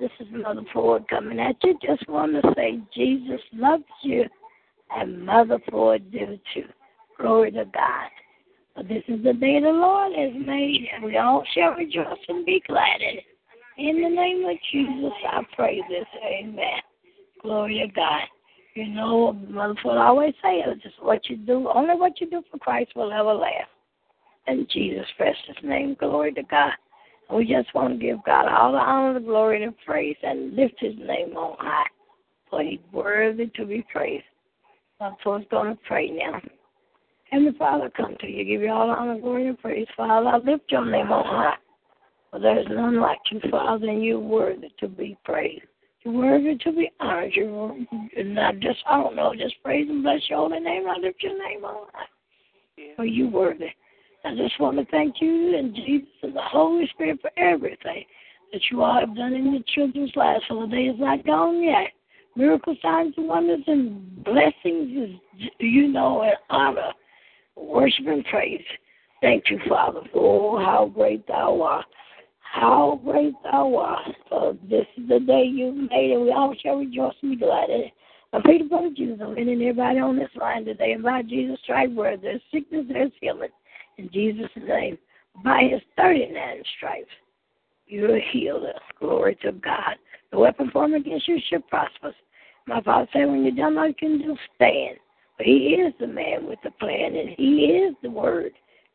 This is Mother Ford coming at you. Just want to say Jesus loves you and Mother Ford do too. Glory to God. But this is the day the Lord has made, and we all shall rejoice and be glad in it. In the name of Jesus, I pray this. Amen. Glory to God. You know, Mother Ford always say it. Just what you do, only what you do for Christ will ever last. In Jesus' precious name, glory to God. We just want to give God all the honor, the glory, and the praise, and lift His name on high, for He's worthy to be praised. I'm first going to pray now. Heavenly Father, come to you, give you all the honor, glory, and praise. Father, I lift your name on high, for there is none like you, Father, and you're worthy to be praised. You're worthy to be honored. You're not just, I don't know, just praise and bless your holy name. I lift your name on high, for you worthy. I just want to thank you and Jesus and the Holy Spirit for everything that you all have done in the children's lives. For the day is not gone yet. Miracle signs and wonders and blessings is, you know, and honor, worship and praise. Thank you, Father, for oh, how great thou art. How great thou art. For this is the day You've made, and we all shall rejoice and be glad in it. I pray the blood of Jesus on everybody on this line today. And by Jesus' right where there's sickness, there's healing. In Jesus' name, by his 39 stripes, you're healed. Glory to God. The weapon formed against you should prosper. My father said, when you're done all you can do, stand. But he is the man with the plan, and he is the word.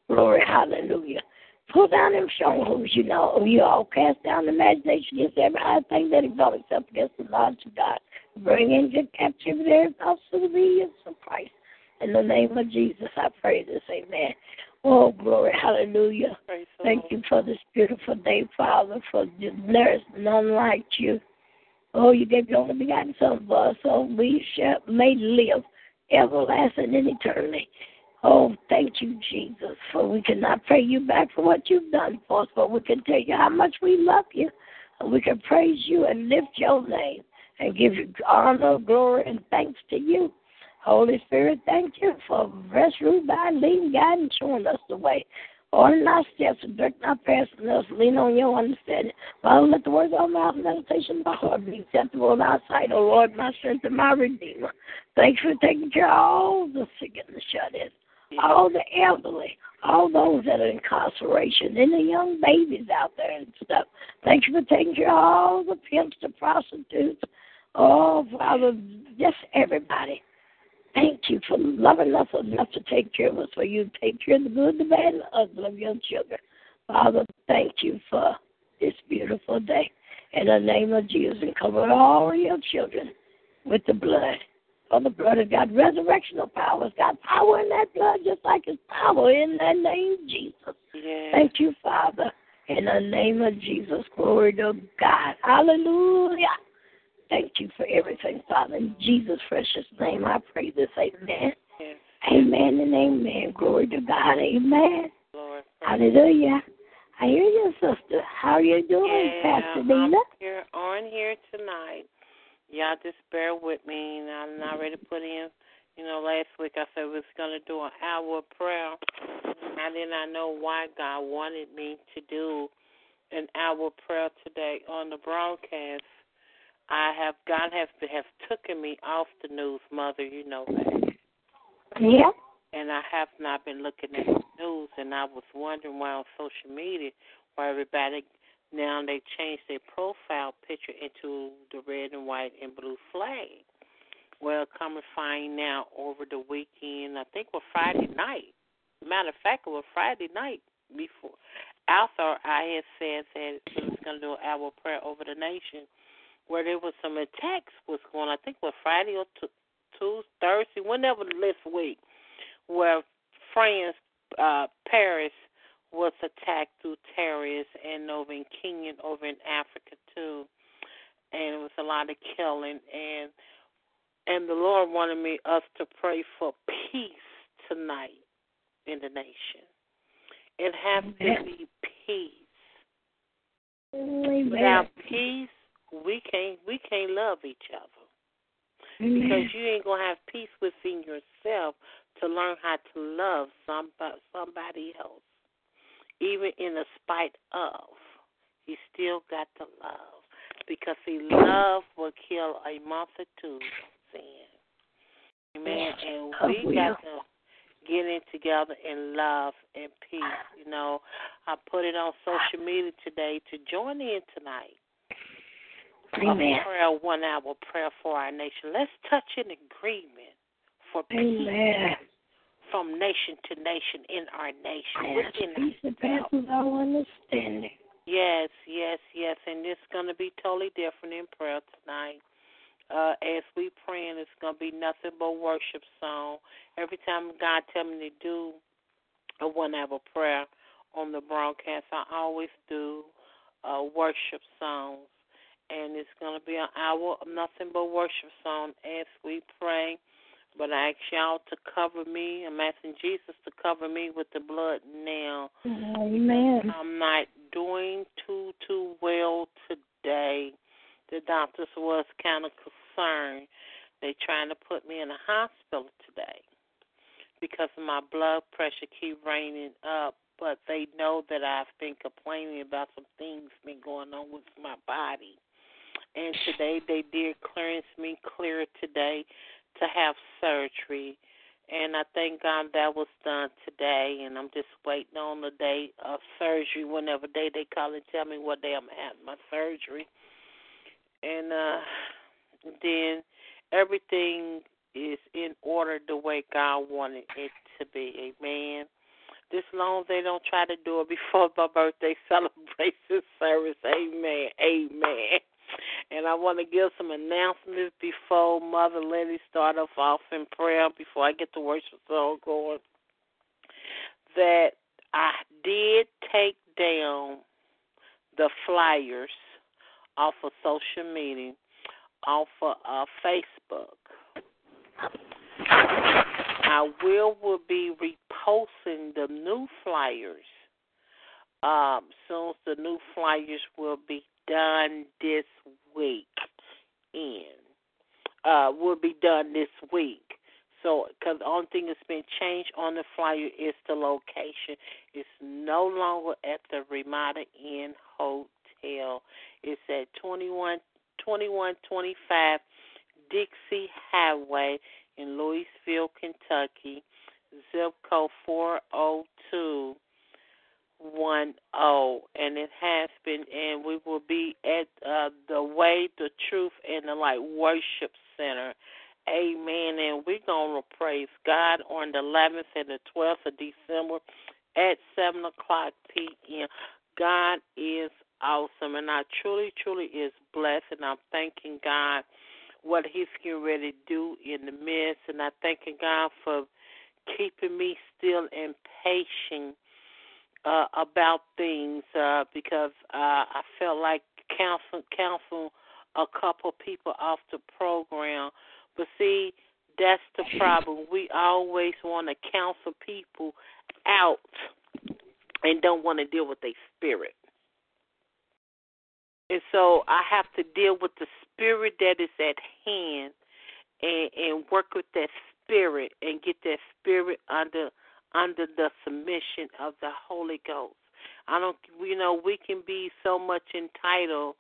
Glory, hallelujah. Pull down them strongholds, you know. Oh, you all cast down the imagination against every high thing that exalts itself against the knowledge of God. Bring into captivity every to the obedience of Christ. In the name of Jesus, I pray this. Amen. Oh, glory, hallelujah. Thank you for this beautiful day, Father, for there is none like you. Oh, you gave your only begotten Son for us, so we shall may live everlasting and eternally. Oh, thank you, Jesus, for we cannot pray you back for what you've done for us, but we can tell you how much we love you, and we can praise you and lift your name and give you honor, glory, and thanks to you. Holy Spirit, thank you for rest, rule, guide, leading, guiding, showing us the way. Order our steps direct our paths and us lean on your understanding. Father, let the words of our mouth and meditation of our heart be acceptable in our sight, O Lord, my strength and my redeemer. Thanks for taking care of all the sick and the shut in, all the elderly, all those that are in incarceration, and the young babies out there and stuff. Thanks for taking care of all the pimps, the prostitutes, oh, Father, just everybody. Thank you for loving us enough to take care of us, for you take care of the good, the bad, and the ugly of your children. Father, thank you for this beautiful day. In the name of Jesus, and cover all your children with the blood. For the blood of God, resurrectional power. It's got power in that blood, just like it's power in that name, Jesus. Yes. Thank you, Father. In the name of Jesus, glory to God. Hallelujah. Thank you for everything, Father. In Jesus' precious name, I pray this. Amen. Yes. Amen and amen. Glory to God. Amen. Lord, Hallelujah. I hear you, sister. How are you doing, yeah, Pastor I'm here on here tonight. Y'all just bear with me. And I'm not ready to put in. You know, last week I said we was going to do an hour of prayer. I did not know why God wanted me to do an hour of prayer today on the broadcast. I have God has have taken me off the news, Mother. You know that. Yeah. And I have not been looking at the news, and I was wondering why on social media, why everybody now they changed their profile picture into the red and white and blue flag. Well, come and find now over the weekend, I think it was Friday night. Matter of fact, it was Friday night before. After I had said that it was going to do an hour prayer over the nation, where there was some attacks was going. I think was Friday or t- Tuesday, Thursday, whenever this week, where France, uh, Paris was attacked through terrorists and over in Kenya, over in Africa too, and it was a lot of killing and and the Lord wanted me us to pray for peace tonight in the nation. It has to be peace. Amen. Without peace, we can't we can't love each other because you ain't gonna have peace within yourself to learn how to love somebody somebody else, even in a spite of. He still got to love because see, love will kill a multitude of sin. Amen. And oh, we got to get in together in love and peace. You know, I put it on social media today to join in tonight. Amen. A prayer, one hour prayer for our nation. Let's touch an agreement for peace Amen. from nation to nation in our nation. Yes, within peace that passes all understanding. Yes, yes, yes, and it's going to be totally different in prayer tonight. Uh, as we praying, it's going to be nothing but worship song. Every time God tell me to do a one-hour prayer on the broadcast, I always do uh, worship songs, and it's going to be an hour of nothing but worship song as we pray. But I ask y'all to cover me. I'm asking Jesus to cover me with the blood now. Amen. I'm not doing too too well today. The doctors was kind of concerned. They trying to put me in a hospital today because my blood pressure keep raining up. But they know that I've been complaining about some things been going on with my body. And today they did clearance me clear today to have surgery and I thank God that was done today. And I'm just waiting on the day of surgery, whenever day they call and tell me what day I'm having my surgery. And uh, then everything is in order the way God wanted it to be. Amen. This long they don't try to do it before my birthday celebration service. Amen. Amen. And I want to give some announcements before Mother Lenny start us off in prayer, before I get the worship song going. That I did take down the flyers off of social media, off of uh, Facebook. I will will be reposting the new flyers. Um, soon as the new flyers will be done this week. In uh, will be done this week. So, because the only thing that's been changed on the flyer is the location. It's no longer at the Ramada Inn Hotel. It's at 21, 2125 Dixie Highway in Louisville, Kentucky. Zip code 402 one oh, and it has been, and we will be at uh, the Way, the Truth, and the Light Worship Center. Amen. And we're gonna praise God on the 11th and the 12th of December at seven o'clock p.m. God is awesome, and I truly, truly is blessed, and I'm thanking God what He's getting ready to do in the midst, and I'm thanking God for keeping me still and patient uh, about things uh, because uh, I felt like counsel counsel a couple people off the program. But see, that's the problem. We always want to counsel people out and don't want to deal with their spirit. And so I have to deal with the spirit that is at hand and, and work with that spirit and get that spirit under under the submission of the Holy Ghost. I don't, you know, we can be so much entitled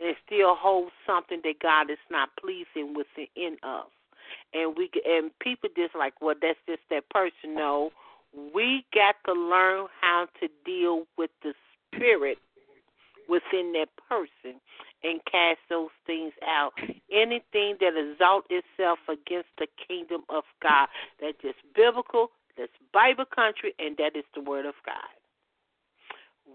and still hold something that God is not pleasing within us. And we and people just like, well, that's just that person. No, we got to learn how to deal with the spirit within that person and cast those things out. Anything that exalts itself against the kingdom of God, that's just biblical, that's Bible country, and that is the Word of God.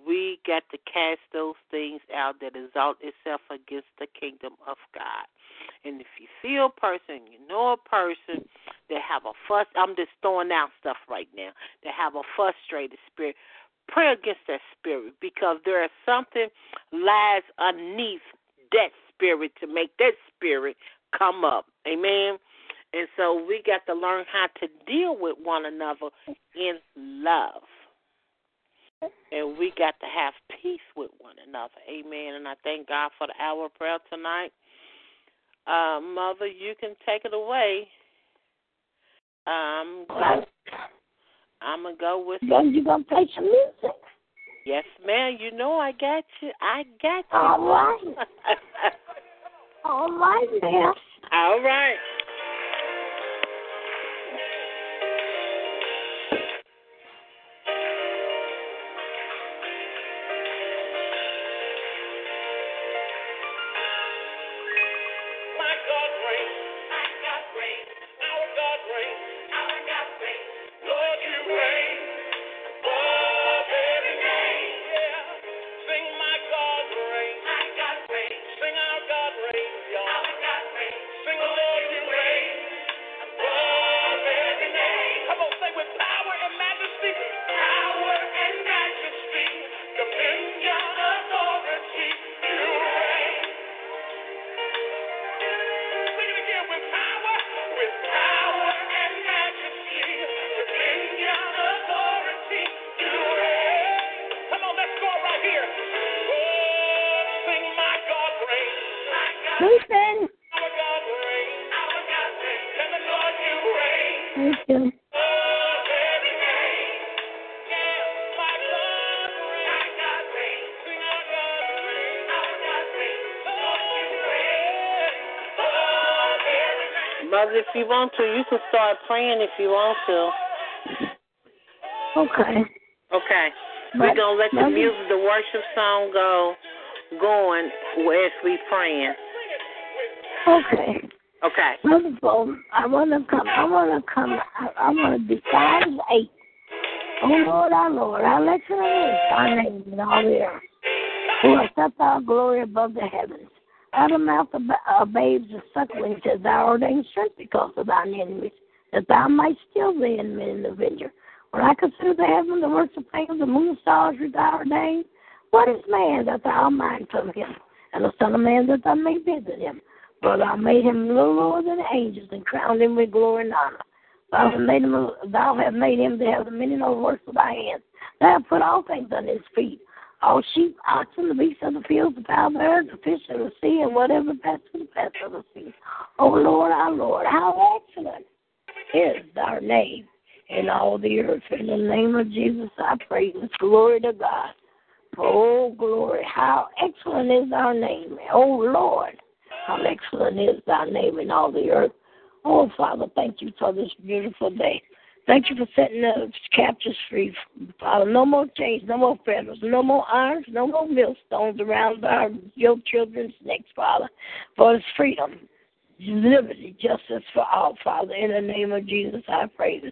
we got to cast those things out that exalt itself against the kingdom of God. And if you see a person, you know a person that have a fuss, I'm just throwing out stuff right now, that have a frustrated spirit, pray against that spirit because there is something lies underneath that spirit to make that spirit come up. Amen. And so we got to learn how to deal with one another in love. And we got to have peace with one another. Amen. And I thank God for the hour of prayer tonight. Uh, Mother, you can take it away. Um, I'm gonna go with. Then you gonna play some music? Yes, ma'am. You know I got you. I got you. All right. All right, ma'am. All right. If you want to, you can start praying if you want to. Okay. Okay. We're gonna let the music, the worship song go going as we praying. Okay. Okay. Wonderful. I want to come. I want to come. I, I want to be five and eight. Oh Lord, our Lord, how excellent is thy name in all the earth. Who hast set thy glory above the heavens. Out of the mouth of uh, babes and sucklings has thou ordained strength because of thine enemies, that thou might still the enemy in the vineyard. When I consider the heaven, the works of fingers, the moon stars which thou ordained, what is man that thou art mindful of him, and the son of man that thou may visit him? For thou made him little lower than the angels, and crowned him with glory and honor. Thou hast made him, thou hast made him to have dominion over the works of thy hands. Thou hast put all things under his feet. Oh, all sheep, oxen, the beasts of the field, the the birds, the fish of the sea, and whatever passes the path of the sea. Oh, Lord, our Lord, how excellent is thy name in all the earth. In the name of Jesus, I praise pray. Glory to God. Oh, glory. How excellent is thy name. Oh, Lord, how excellent is thy name in all the earth. Oh, Father, thank you for this beautiful day. Thank you for setting the captives free, Father. No more chains, no more fetters, no more irons, no more millstones around our your children's necks, Father. For it's freedom, liberty, justice for all, Father. In the name of Jesus, I pray this.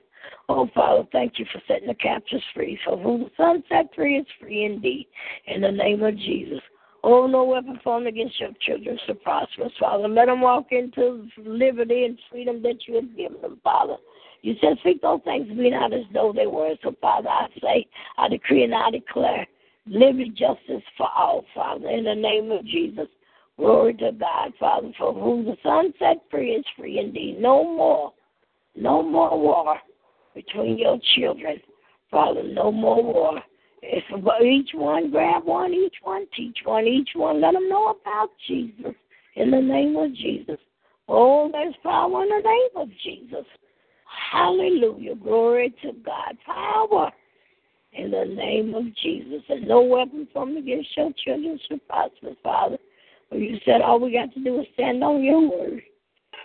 Oh, Father, thank you for setting the captives free. For who the set free is free indeed. In the name of Jesus. Oh, no weapon formed against your children shall prosper, Father. Let them walk into liberty and freedom that you have given them, Father. You said, speak those things, be not as though they were. So, Father, I say, I decree and I declare liberty, justice for all, Father, in the name of Jesus. Glory to God, Father, for whom the Son set free is free indeed. No more, no more war between your children, Father, no more war. If each one grab one, each one teach one, each one let them know about Jesus in the name of Jesus. Oh, there's power in the name of Jesus. Hallelujah. Glory to God. Power in the name of Jesus. And no weapon formed against your children shall prosper, Father. For you said all we got to do is stand on your word.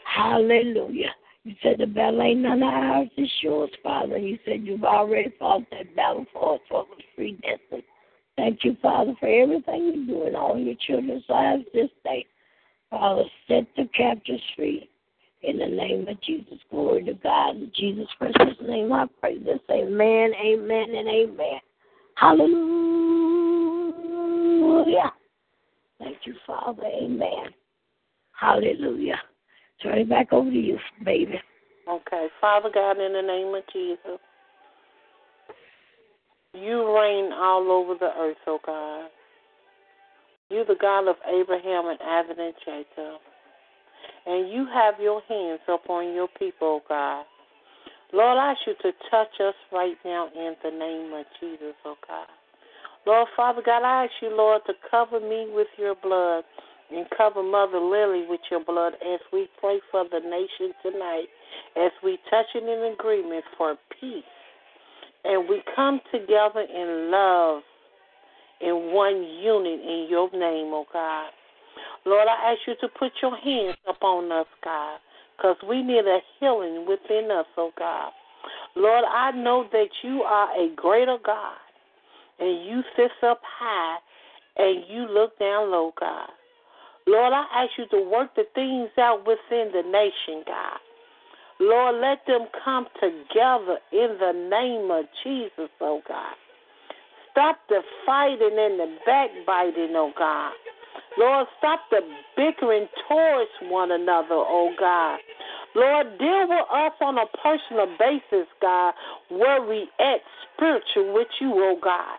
Hallelujah. You said the battle ain't none of ours, it's yours, Father. You said you've already fought that battle for us, for the predestined. Thank you, Father, for everything you do in all your children's lives this day. Father, set the captives free. In the name of Jesus, glory to God. In Jesus' precious name, I pray this. Amen, amen, and amen. Hallelujah. Hallelujah. Thank you, Father. Amen. Hallelujah. Turn it back over to you, baby. Okay. Father God, in the name of Jesus, you reign all over the earth, oh God. You're the God of Abraham and Isaac and Jacob. And you have your hands upon your people, God. Lord, I ask you to touch us right now in the name of Jesus, oh God. Lord, Father God, I ask you, Lord, to cover me with your blood and cover Mother Lily with your blood as we pray for the nation tonight, as we touch in an agreement for peace. And we come together in love, in one unit in your name, oh God. Lord, I ask you to put your hands upon us, God, because we need a healing within us, oh God. Lord, I know that you are a greater God, and you sit up high and you look down low, God. Lord, I ask you to work the things out within the nation, God. Lord, let them come together in the name of Jesus, oh God. Stop the fighting and the backbiting, oh God. Lord, stop the bickering towards one another, oh God. Lord, deal with us on a personal basis, God, where we at spiritual with you, oh God.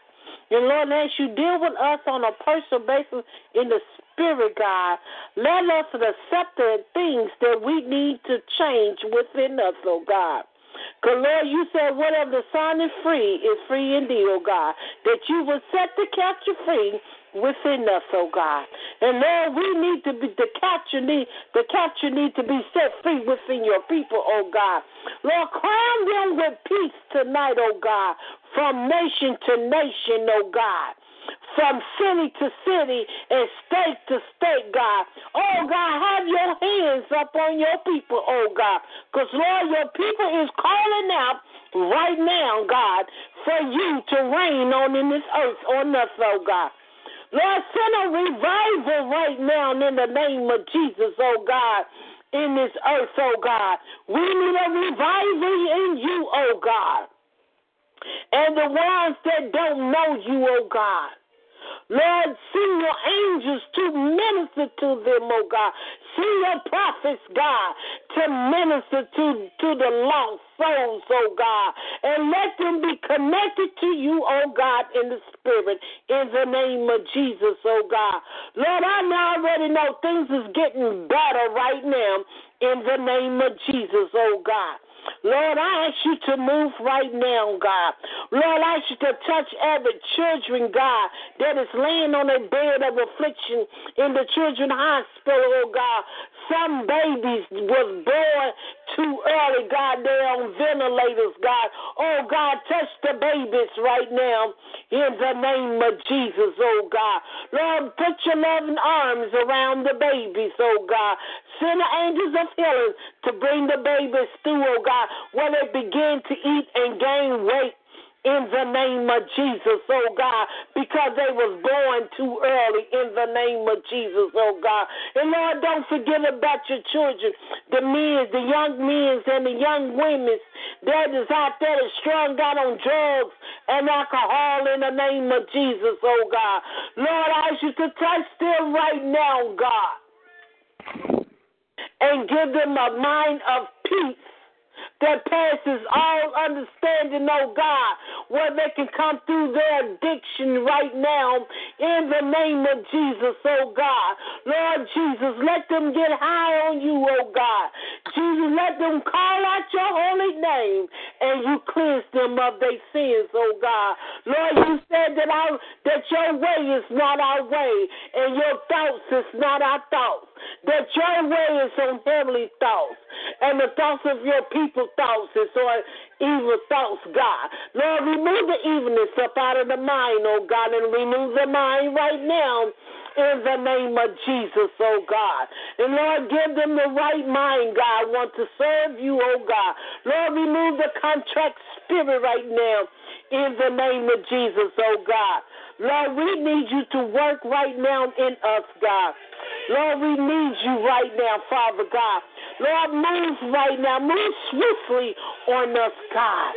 And Lord, as you deal with us on a personal basis in the spirit, God, let us accept the things that we need to change within us, oh God. Because, Lord, you said whatever the Son is free is free indeed, oh God. That you will set the capture free within us, oh God. And Lord, we need to be the capture need the capture need to be set free within your people, oh God. Lord, crown them with peace tonight, oh God, from nation to nation, oh God from city to city and state to state, God. Oh, God, have your hands up on your people, oh, God. Because, Lord, your people is calling out right now, God, for you to reign on in this earth on us, oh, God. Lord, send a revival right now in the name of Jesus, oh, God in this earth, oh God. We need a revival in you, oh God. And the ones that don't know you, oh God. Lord, send your angels to minister to them, oh God. Send your prophets, God, to minister to, to the lost souls, oh God. And let them be connected to you, oh God, in the spirit, in the name of Jesus, oh God. Lord, I already know things is getting better right now in the name of Jesus, oh God. Lord, I ask you to move right now, God. Lord, I ask you to touch every children, God, that is laying on a bed of affliction in the children's hospital, oh God. Some babies was born too early, God. They're on ventilators, God. Oh, God, touch the babies right now in the name of Jesus, oh God. Lord, put your loving arms around the babies, oh God. Send the angels of healing to bring the babies through, oh God, when they begin to eat and gain weight in the name of Jesus, oh God, because they was born too early in the name of Jesus, oh God. And Lord, don't forget about your children, the men, the young men and the young women that is out there that's strung out on drugs and alcohol in the name of Jesus, oh God. Lord, I ask you to touch them right now, God, and give them a mind of peace that passes all understanding, oh God, where they can come through their addiction right now in the name of Jesus, oh God. Lord Jesus, let them get high on you, oh God. Jesus, let them call out your holy name and you cleanse them of their sins, oh God. Lord, you said that our that your way is not our way and your thoughts is not our thoughts. That your way is on heavenly thoughts and the thoughts of your people thoughts is on evil thoughts, God. Lord, remove the evilness up out of the mind, oh God, and renew the mind right now in the name of Jesus, oh God. And Lord, give them the right mind, God, want to serve you, oh God. Lord, remove the contract spirit right now in the name of Jesus, oh God. Lord, we need you to work right now in us, God. Lord, we need you right now, Father God. Lord, move right now. Move swiftly on us, God.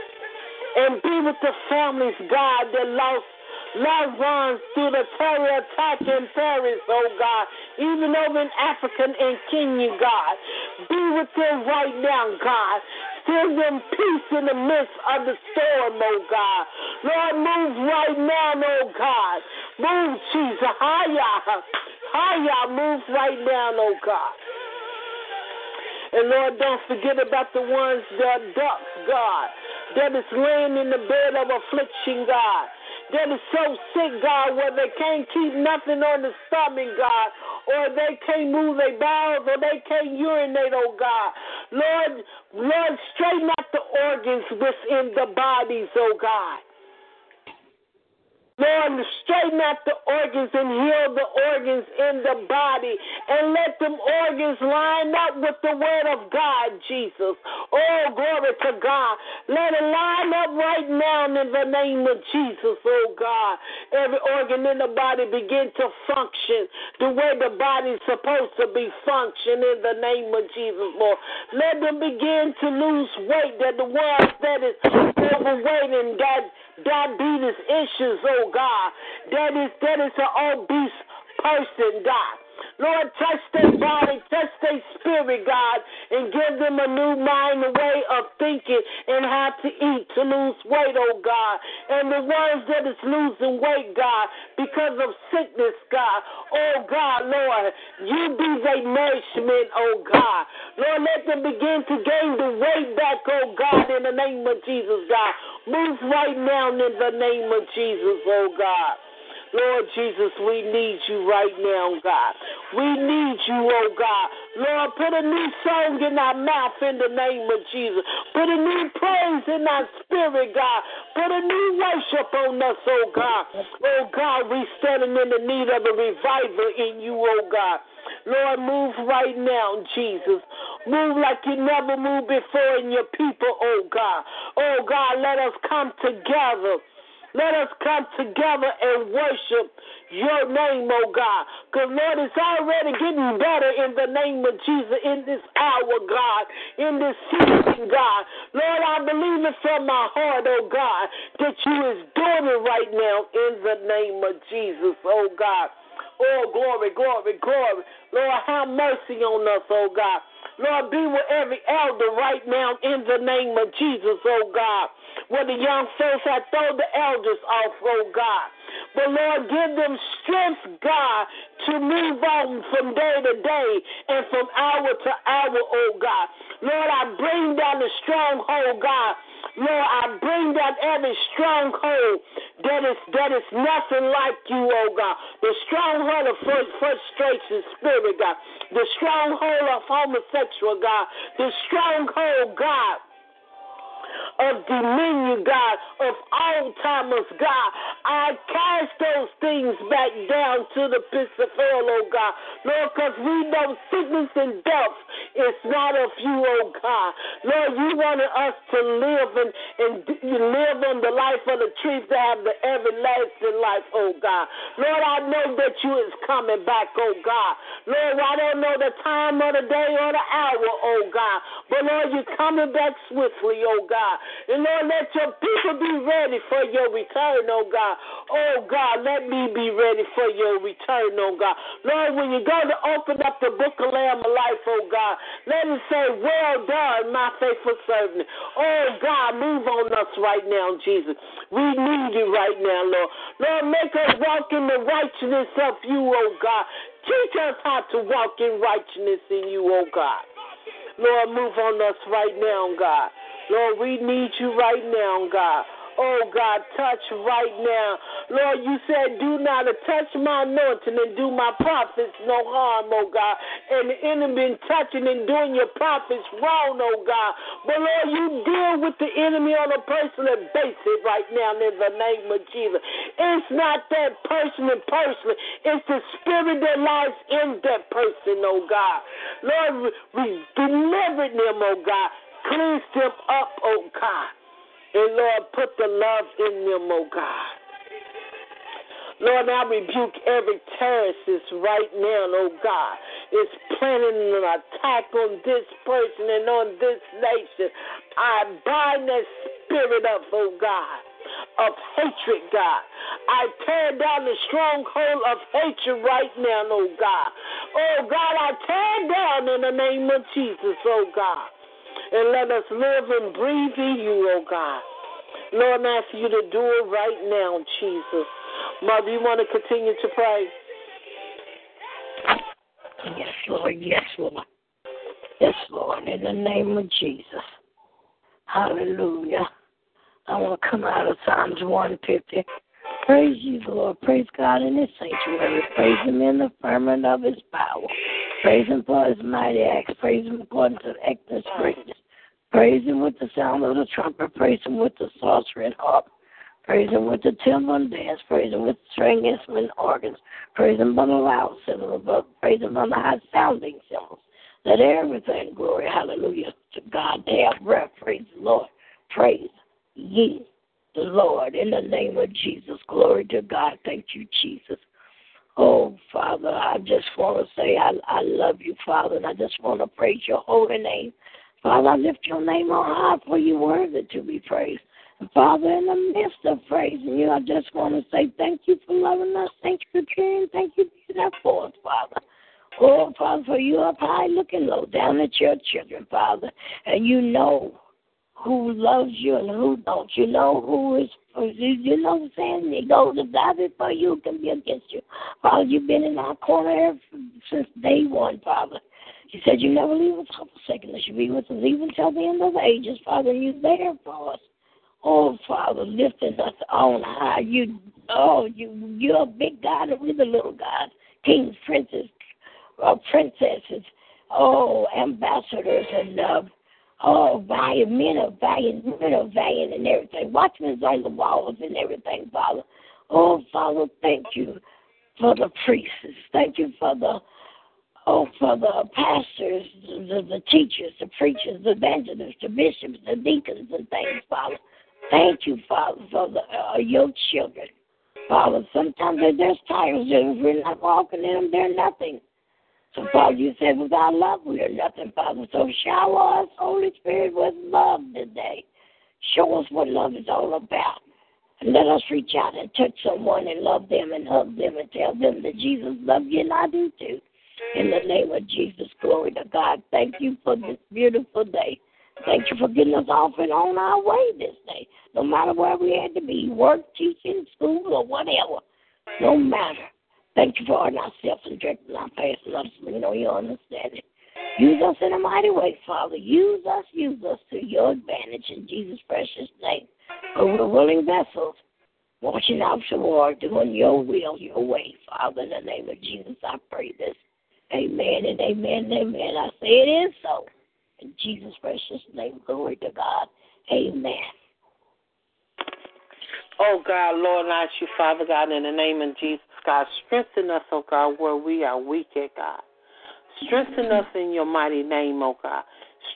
And be with the families, God, that lost loved ones through the terror attack in Paris, oh God, even over in Africa and Kenya, God. Be with them right now, God. Give them peace in the midst of the storm, oh God. Lord, move right now, oh God. Move, Jesus. Hiya. Hiya. Move right now, oh God. And Lord, don't forget about the ones that ducks, God, that is laying in the bed of affliction, God that is so sick, God, where they can't keep nothing on the stomach, God, or they can't move their bowels, or they can't urinate, oh God. Lord, Lord, straighten out the organs within the bodies, oh God. Lord, straighten out the organs and heal the organs in the body and let them organs line up with the word of God, Jesus. Oh, glory to God. Let it line up right now in the name of Jesus, oh God. Every organ in the body begin to function the way the body's supposed to be functioning in the name of Jesus, Lord. Let them begin to lose weight that the ones that is overweight and that diabetes issues, oh God. That is that is an obese person, God. Lord, touch their body, touch their spirit, God, and give them a new mind, a way of thinking, and how to eat to lose weight, oh God. And the ones that is losing weight, God, because of sickness, God, oh God, Lord, you be their nourishment, oh God. Lord, let them begin to gain the weight back, oh God, in the name of Jesus, God. Move right now in the name of Jesus, oh God. Lord Jesus, we need you right now, God. We need you, oh God. Lord, put a new song in our mouth in the name of Jesus. Put a new praise in our spirit, God. Put a new worship on us, oh God. Oh God, we standing in the need of a revival in you, oh God. Lord, move right now, Jesus. Move like you never moved before in your people, oh God. Oh God, let us come together. Let us come together and worship your name, oh God. Because, Lord, it's already getting better in the name of Jesus in this hour, God, in this season, God. Lord, I believe it from my heart, oh God, that you is doing it right now in the name of Jesus, oh God. Oh, glory, glory, glory. Lord, have mercy on us, oh God. Lord, be with every elder right now in the name of Jesus, oh God. Where the young folks have thrown the elders off, oh God. But Lord, give them strength, God, to move on from day to day and from hour to hour, oh God. Lord, I bring down the stronghold, God. Lord, I bring down every stronghold that is that is nothing like you, oh God. The stronghold of frustration, spirit, God. The stronghold of homosexual, God. The stronghold, God of dominion, God, of all Alzheimer's, God. I cast those things back down to the pits of hell, oh God. Lord, because we know sickness and death is not of you, oh God. Lord, you wanted us to live and, and live on the life of the truth to have the everlasting life, oh God. Lord, I know that you is coming back, oh God. Lord, I don't know the time of the day or the hour, oh God. But Lord, you're coming back swiftly, oh God. And Lord, let your people be ready for your return, oh God. Oh God, let me be ready for your return, oh God. Lord, when you go to open up the book of Lamb of Life, oh God, let it say, Well done, my faithful servant. Oh God, move on us right now, Jesus. We need you right now, Lord. Lord, make us walk in the righteousness of you, oh God. Teach us how to walk in righteousness in you, oh God. Lord, move on us right now, God. Lord, we need you right now, God. Oh God, touch right now. Lord, you said, do not touch my anointing and do my prophets no harm, oh God. And the enemy touching and doing your prophets wrong, oh God. But Lord, you deal with the enemy on a personal basis right now in the name of Jesus. It's not that person in person, it's the spirit that lies in that person, oh God. Lord, we deliver them, oh God. Cleanse them up, oh God. And Lord, put the love in them, oh God. Lord, I rebuke every terrorist right now, oh God. Is planning an attack on this person and on this nation. I bind that spirit up, oh God. of hatred, God. I tear down the stronghold of hatred right now, oh God. Oh God, I tear down in the name of Jesus, oh God. And let us live and breathe in you, oh God. Lord, I ask you to do it right now, Jesus. Mother, you want to continue to pray? Yes, Lord. Yes, Lord. Yes, Lord. In the name of Jesus. Hallelujah. I want to come out of Psalms 150. Praise you, Lord. Praise God in his sanctuary. Praise him in the firmament of his power. Praise him for his mighty acts. Praise him according to the excellent greatness. Praise him with the sound of the trumpet. Praise him with the psaltery and harp. Praise him with the timbrel and dance. Praise him with string instrument organs. Praise him by the loud cymbals. Praise him on the high sounding cymbals. Let everything glory, hallelujah, to God. They have breath. Praise the Lord. Praise ye the Lord in the name of Jesus. Glory to God. Thank you, Jesus. Oh, Father, I just want to say I, I love you, Father, and I just want to praise your holy name. Father, I lift your name on high for you worthy to be praised. Father, in the midst of praising you, I just want to say thank you for loving us. Thank you for caring. Thank you for that Father. Oh, Father, for you up high looking low down at your children, Father. And you know who loves you and who don't. You know who is you, you know what I'm saying? He goes to before you can be against you. Father, you've been in our corner since day one, Father. You said you never leave us for second. You be with us even till the end of the ages, Father. You're there for us. Oh, Father, lifting us on high. You, oh, you, you're a big God and we're the little God. Kings, princes, uh, princesses, oh, ambassadors, and uh, oh, valiant men of valiant, men of valiant, and everything. Watchmen on the walls and everything, Father. Oh, Father, thank you for the priests. Thank you for the oh, for the pastors, the, the teachers, the preachers, the evangelists, the bishops, the deacons, and things, Father. Thank you, Father, for the, uh, your children. Father, sometimes there's titles that if we're not walking in them, they're nothing. So, Father, you said without love we are nothing, Father. So shower us, Holy Spirit, with love today. Show us what love is all about. And let us reach out and touch someone and love them and hug them and tell them that Jesus loves you and I do too. In the name of Jesus, glory to God. Thank you for this beautiful day. Thank you for getting us off and on our way this day. No matter where we had to be, work, teaching, school, or whatever. No matter. Thank you for ordering our steps and directing our paths and let us lean on your understanding. Use us in a mighty way, Father. Use us, use us to your advantage in Jesus' precious name. For we're willing vessels, watching out for war, doing your will, your way, Father. In the name of Jesus, I pray this. Amen and amen and amen. I say it is so. In Jesus' precious name, glory to God. Amen. Oh God, Lord, I ask you, Father God, in the name of Jesus, God, strengthen us, oh God, where we are weak at, God. Strengthen us in your mighty name, oh God.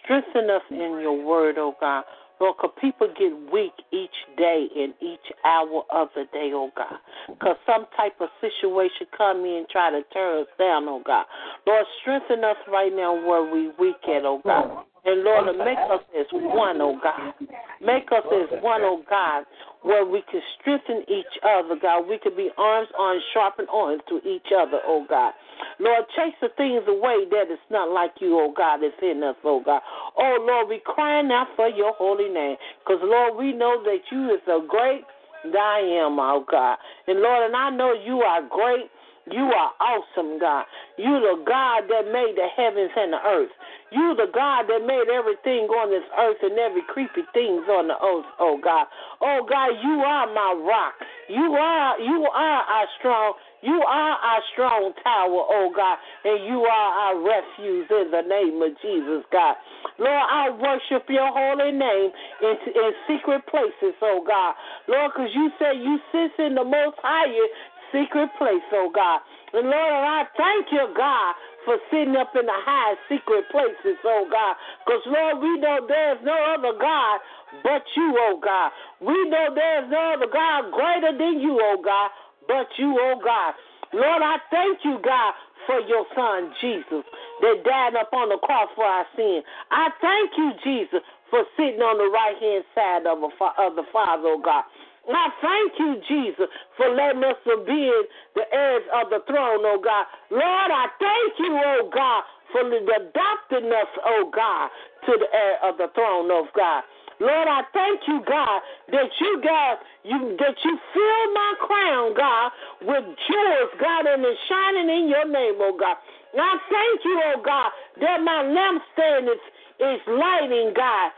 Strengthen us in your word, oh God. Lord, because people get weak each day and each hour of the day, oh God. Because some type of situation come in and try to tear us down, oh God. Lord, strengthen us right now where we weak at, oh God. And Lord, make us as one, oh God. Make us as one, oh God, where we can strengthen each other, God. We can be arms on, sharpened arms to each other, oh God. Lord, chase the things away that is not like you, oh God, that's in us, oh God. Oh Lord, we crying out for your holy name. Because Lord, we know that you is a great I am, oh God. And Lord, and I know you are great. You are awesome, God. You the God that made the heavens and the earth. You the God that made everything on this earth and every creepy things on the earth, oh God. Oh God, you are my rock. You are you are our strong you are our strong tower, oh God, and you are our refuge in the name of Jesus, God. Lord, I worship your holy name in, in secret places, oh God. Lord, because you say you sit in the most higher secret place, oh God. And Lord, I thank you, God, for sitting up in the high secret places, oh God. Because, Lord, we know there's no other God but you, oh God. We know there's no other God greater than you, oh God but you, oh God. Lord, I thank you, God, for your son, Jesus, that died up on the cross for our sin. I thank you, Jesus, for sitting on the right hand side of, a, of the Father, oh God. I thank you, Jesus, for letting us be in the heirs of the throne, oh God. Lord, I thank you, oh God, for adopting us, oh God, to the heir of the throne, oh God. Lord, I thank you, God, that you got you that you fill my crown, God, with jewels, God, and it's shining in your name, oh God. And I thank you, oh God, that my lampstand is is lighting, God,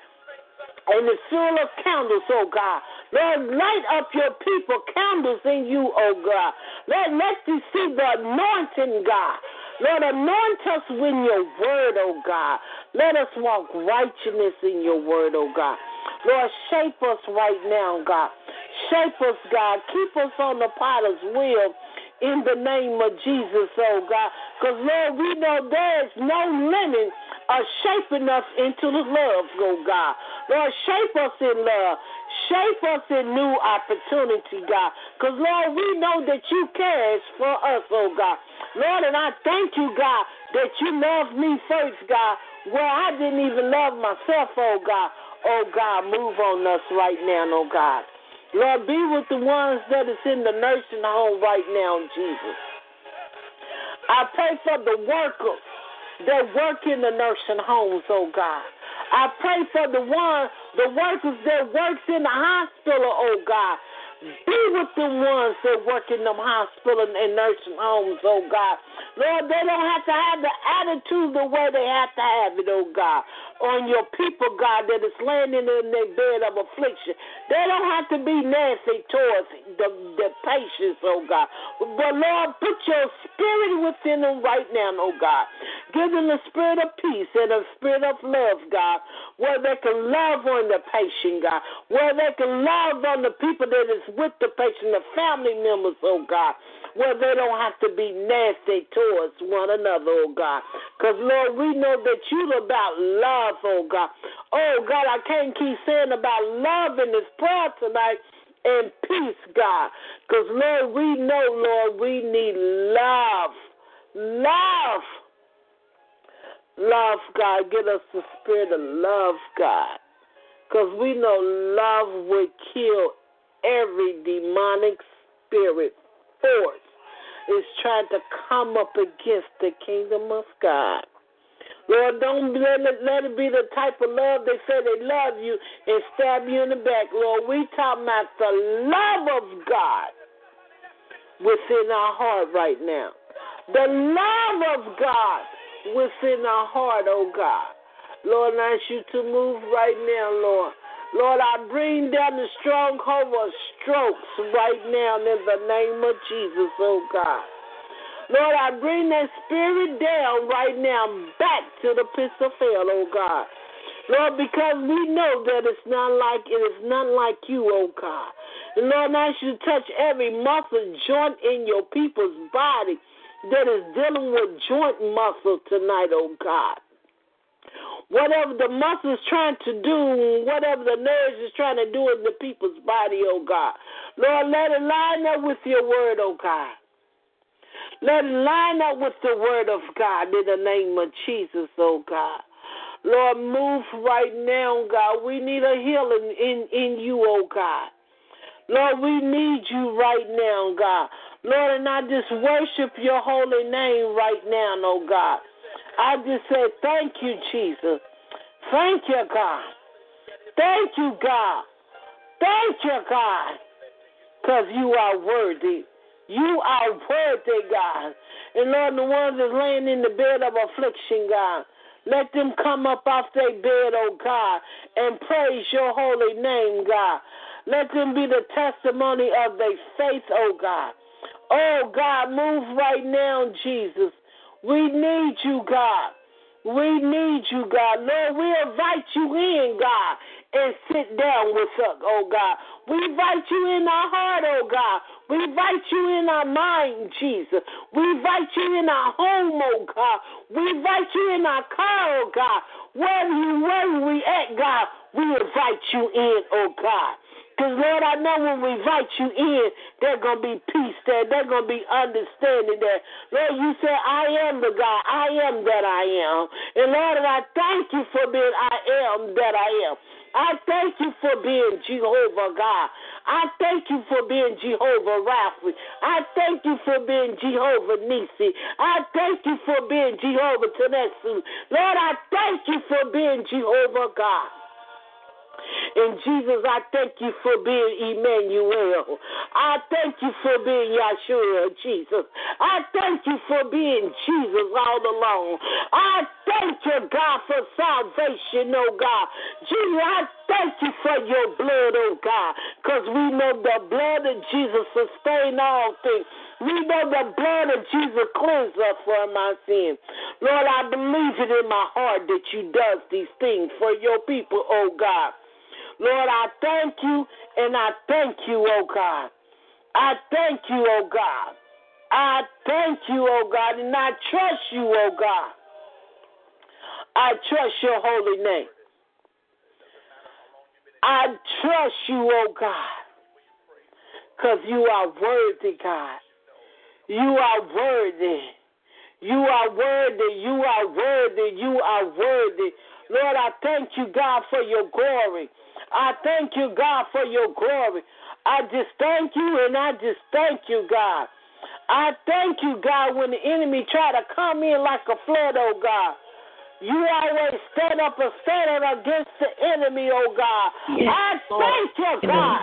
and it's full of candles, oh God. Lord, light up your people, candles in you, oh God. Lord, let you see the anointing, God. Lord, anoint us with your word, oh God. Let us walk righteousness in your word, oh God. Lord, shape us right now, God. Shape us, God. Keep us on the potter's wheel in the name of Jesus, oh God. Because, Lord, we know there is no limit of shaping us into the love, oh God. Lord, shape us in love. Shape us in new opportunity, God. Because, Lord, we know that you cares for us, oh God. Lord, and I thank you, God, that you love me first, God, where I didn't even love myself, oh God. Oh God, move on us right now, oh God. Lord, be with the ones that is in the nursing home right now, Jesus. I pray for the workers that work in the nursing homes, oh God. I pray for the one, the workers that works in the hospital, oh God. Be with the ones that work in them hospitals and nursing homes, oh God. Lord, they don't have to have the attitude the way they have to have it, oh God on your people, God, that is laying in their bed of affliction. They don't have to be nasty towards the, the patients, oh God. But Lord, put your spirit within them right now, oh God. Give them the spirit of peace and a spirit of love, God, where they can love on the patient, God, where they can love on the people that is with the patient, the family members, oh God where they don't have to be nasty towards one another, oh God. Because, Lord, we know that you're about love, oh God. Oh, God, I can't keep saying about love in this prayer tonight and peace, God. Because, Lord, we know, Lord, we need love. Love. Love, God. Give us the spirit of love, God. Because we know love will kill every demonic spirit force is trying to come up against the kingdom of God. Lord, don't let it, let it be the type of love they say they love you and stab you in the back. Lord, we talk about the love of God within our heart right now. The love of God within our heart, oh God. Lord, I ask you to move right now, Lord. Lord, I bring down the stronghold of strokes right now in the name of Jesus, oh God. Lord, I bring that spirit down right now back to the pits of hell, oh God. Lord, because we know that it's not like it is not like you, oh God. And Lord, I ask you to touch every muscle joint in your people's body that is dealing with joint muscle tonight, oh God. Whatever the muscle is trying to do, whatever the nerves is trying to do in the people's body, oh God. Lord, let it line up with your word, oh God. Let it line up with the word of God in the name of Jesus, oh God. Lord, move right now, God. We need a healing in, in you, oh God. Lord, we need you right now, God. Lord, and I just worship your holy name right now, oh God. I just say, thank you, Jesus. Thank you, God. Thank you, God. Thank you, God. Because you are worthy. You are worthy, God. And Lord, the ones that's laying in the bed of affliction, God, let them come up off their bed, oh God, and praise your holy name, God. Let them be the testimony of their faith, oh God. Oh God, move right now, Jesus. We need you, God. We need you, God. Lord, we invite you in, God, and sit down with us, oh God. We invite you in our heart, oh God. We invite you in our mind, Jesus. We invite you in our home, oh God. We invite you in our car, oh God. Wherever you where we at, God, we invite you in, oh God. Because, Lord, I know when we invite you in, there's going to be peace there. There's going to be understanding there. Lord, you said, I am the God. I am that I am. And, Lord, I thank you for being I am that I am. I thank you for being Jehovah God. I thank you for being Jehovah Rapha. I thank you for being Jehovah Nisi. I thank you for being Jehovah Tenesu. Lord, I thank you for being Jehovah God. And Jesus, I thank you for being Emmanuel. I thank you for being Yeshua, Jesus. I thank you for being Jesus all along. I thank you, God, for salvation, oh God. Jesus, I thank you for your blood, oh God, because we know the blood of Jesus sustains all things. We know the blood of Jesus cleanses us from our sin. Lord, I believe it in my heart that you does these things for your people, oh God. Lord, I thank you and I thank you, oh God. I thank you, oh God. I thank you, oh God, and I trust you, oh God. I trust your holy name. I trust you, oh God, because you are worthy, God. You are worthy. You are worthy. You are worthy. You are worthy. Lord, I thank you, God, for your glory. I thank you, God, for your glory. I just thank you and I just thank you, God. I thank you, God, when the enemy try to come in like a flood, oh God. You always stand up and stand against the enemy, oh God. Yes, I thank you, God.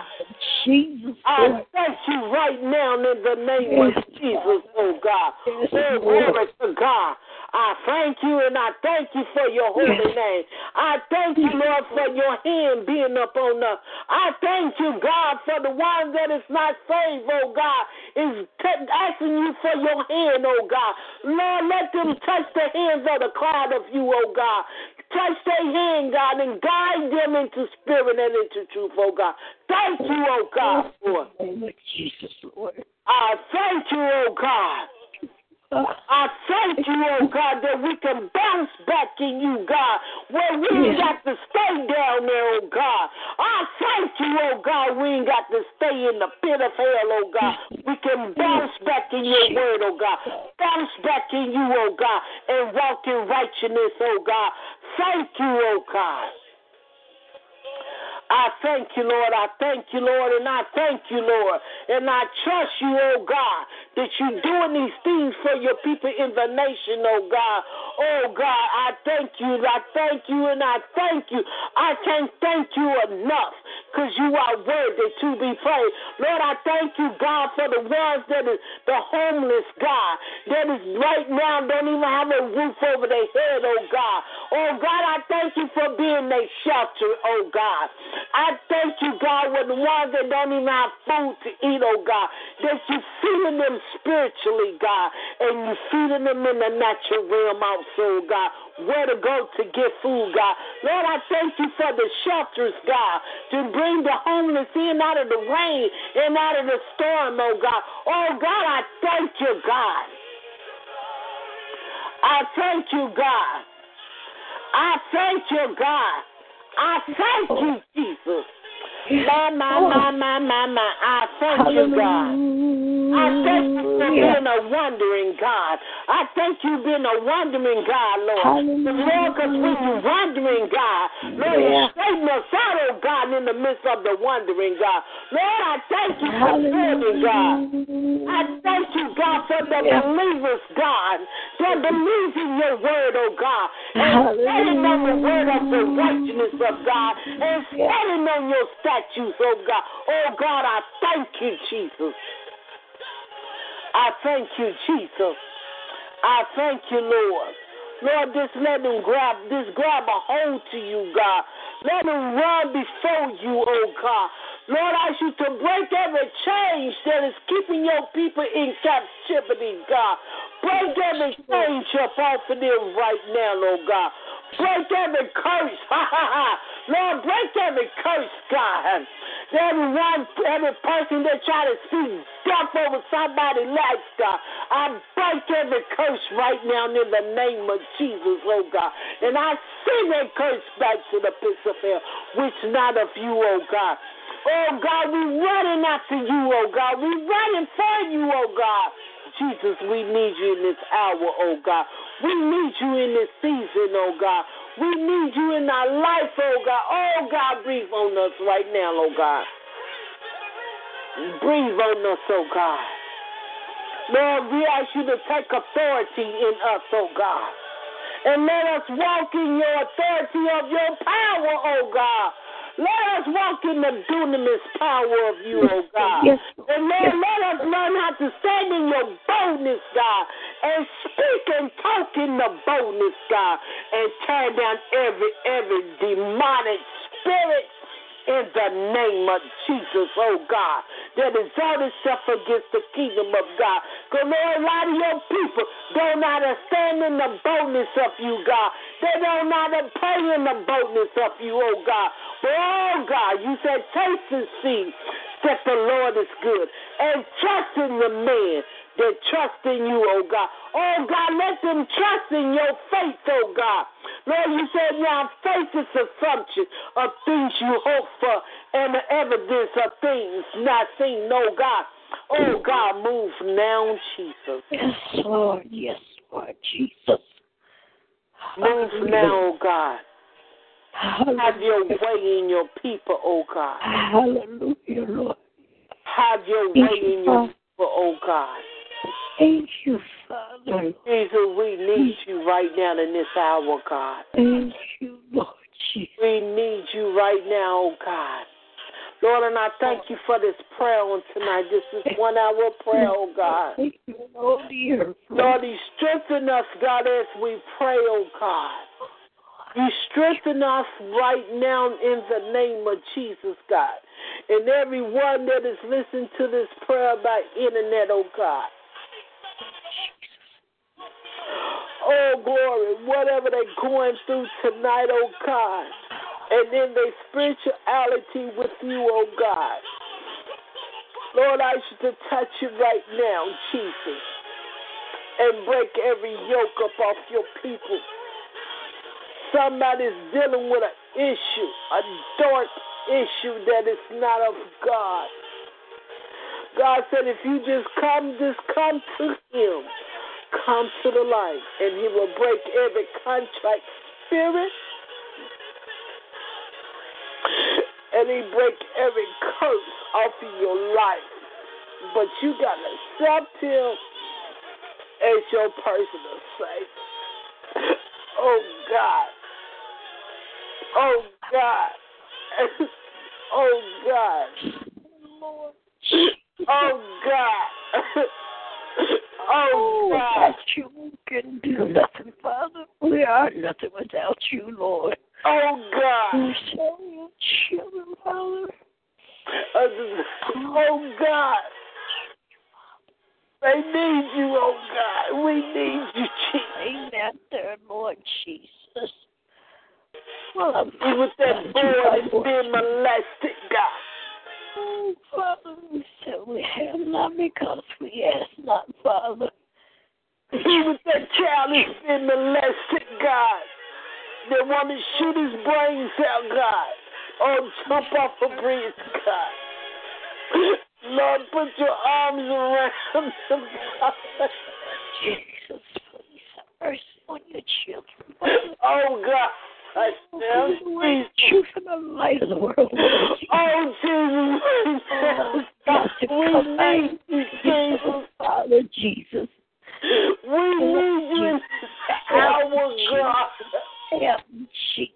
Jesus. I thank you right now in the name of Jesus, oh God. Oh, glory to God. I thank you and I thank you for your holy name. I thank you, Lord, for your hand being upon us. I thank you, God, for the one that is not saved, oh God, is t- asking you for your hand, oh God. Lord, let them touch the hands of the cloud of you, oh God. Touch their hand, God, and guide them into spirit and into truth, oh God. Thank you, oh God, for Jesus, Lord. I thank you, oh God. I thank you, oh God, that we can bounce back in you, God, where we ain't got to stay down there, oh God. I thank you, oh God, we ain't got to stay in the pit of hell, oh God. We can bounce back in your word, oh God. Bounce back in you, oh God, and walk in righteousness, oh God. Thank you, oh God. I thank you, Lord. I thank you, Lord, and I thank you, Lord. And I trust you, oh God, that you're doing these things for your people in the nation, oh God. Oh God, I thank you. I thank you and I thank you. I can't thank you enough because you are worthy to be praised. Lord, I thank you, God, for the ones that is the homeless, God, that is right now don't even have a roof over their head, oh God. Oh God, I thank you for being their shelter, oh God. I thank you, God, with the ones that don't even have food to eat, oh God, that you're feeding them spiritually, God, and you're feeding them in the natural realm also, God, where to go to get food, God. Lord, I thank you for the shelters, God, to bring the homeless in out of the rain and out of the storm, oh God. Oh God, I thank you, God. I thank you, God. I thank you, God. I thank you, Jesus. My, my, my, my, my, my. I thank you, God. I thank you for being a wondering God. I thank you for being a wondering God, Lord. Lord, because when you're wondering God, Lord, you straighten us out, oh God, in the midst of the wondering God. Lord, I thank you for serving God. I thank you, God, for the believers, God, that believe in your word, oh God, and standing on the word of the righteousness of God, and standing on your statutes, oh God. Oh God, I thank you, Jesus. I thank you, Jesus. I thank you, Lord. Lord, just let them grab, just grab a hold to you, God. Let them run before you, oh God. Lord, I ask you to break every change that is keeping your people in captivity, God. Break every change up off of them right now, Lord God. Break every curse, ha ha ha. Lord, break every curse, God. Everyone, every person that try to speak death over somebody's life, God. I break every curse right now in the name of Jesus, oh God. And I send that curse back to the pits of hell, which not of you, oh God. Oh God, we running after you, oh God. We running for you, oh God. Jesus, we need you in this hour, oh God. We need you in this season, oh God. We need you in our life, oh God. Oh God, breathe on us right now, oh God. Breathe on us, oh God. Lord, we ask you to take authority in us, oh God. And let us walk in your authority of your power, oh God. Let us walk in the dunamis power of you, oh God. Yes. And Lord, let us learn how to stand in your boldness, God, and speak and talk in the boldness, God, and tear down every every demonic spirit in the name of Jesus, oh God, that exalt itself against the kingdom of God. Because, Lord, a lot of your people don't know how to stand in the boldness of you, God. They don't pray in the boldness of you, oh God. But, oh God, you said, taste and see that the Lord is good. And trust in the man that trust in you, oh God. Oh God, let them trust in your faith, oh God. Lord, you said now faith is the assumption of things you hope for and the evidence of things not seen, no God. Oh God, move now, Jesus. Yes, Lord. Yes, Lord Jesus. Move now, oh God. Have your way in your people, oh God. Hallelujah, Lord. Have your way in your people, oh God. Thank you, Father. Jesus, we need you right now in this hour, God. Thank you, Lord Jesus. We need you right now, oh God. Lord, and I thank you for this prayer on tonight. This is one hour prayer, oh God. Thank you, Lord, dear. Lord, you strengthen us, God, as we pray, oh God. You strengthen us right now in the name of Jesus, God. And everyone that is listening to this prayer by internet, oh God. Oh, glory, whatever they're going through tonight, oh God. And in their spirituality with you, oh God. Lord, I ask you to touch it right now, Jesus. And break every yoke up off your people. Somebody's dealing with an issue, a dark issue that is not of God. God said, if you just come, just come to Him. Come to the light, and He will break every contract spirit. And He break every curse off of your life. But you got to accept Him as your personal Savior. Oh, God. Oh, God. oh, God. Lord. Oh, God. oh, Oh, God. without you can do nothing, Father. We are nothing without you, Lord. Oh, God. We're so your children, Father. Oh, God. They need you, oh, God. We need you, Jesus. Amen, there, Lord Jesus. Well, I'm was that boy being molested, God. Oh, Father, we we have not because we ask not, Father. He was that child that's been molested, God. They want to shoot his brains out, God. Oh, jump off a bridge, God. Lord, put your arms around them, God. Jesus, please have mercy on your children. Oh, God. I still the truth and the light of the world. Oh, Jesus. Oh, God, to We come back. Jesus. Father Jesus. We need you in this hour, God. Help Jesus.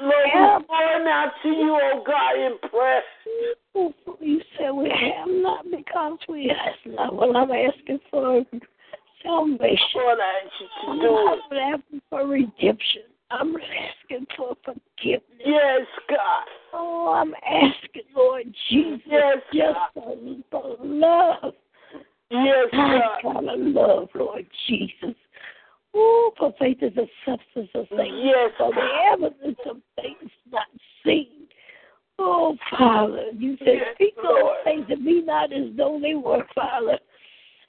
Lord, we're pouring out to you, oh God, in prayer. Oh, you said we have not because we ask not. Well, I'm asking for salvation. Lord, I ask you to I'm do it. not asking for redemption. I'm asking for forgiveness. Yes, God. Oh, I'm asking, Lord Jesus, Yes, just for, for love. Yes, I God. gotta love, Lord Jesus. Oh, for faith is a substance of things. Yes, For the evidence of things not seen. Oh, Father, you said, Yes, speak those things to be not as though they were, Father.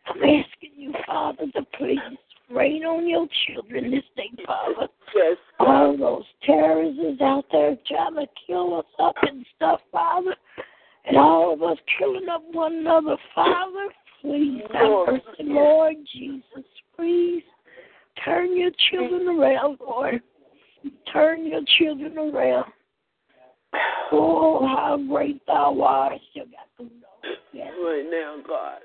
I'm asking you, Father, to please rain on your children this day, Father. Yes, God. All those terrorists out there trying to kill us up and stuff, Father. And all of us killing up one another, Father. Please have Lord. mercy, Lord Jesus. Please turn your children around, Lord. Turn your children around. Oh, how great thou art. Still got to know. Yes. Right now, God.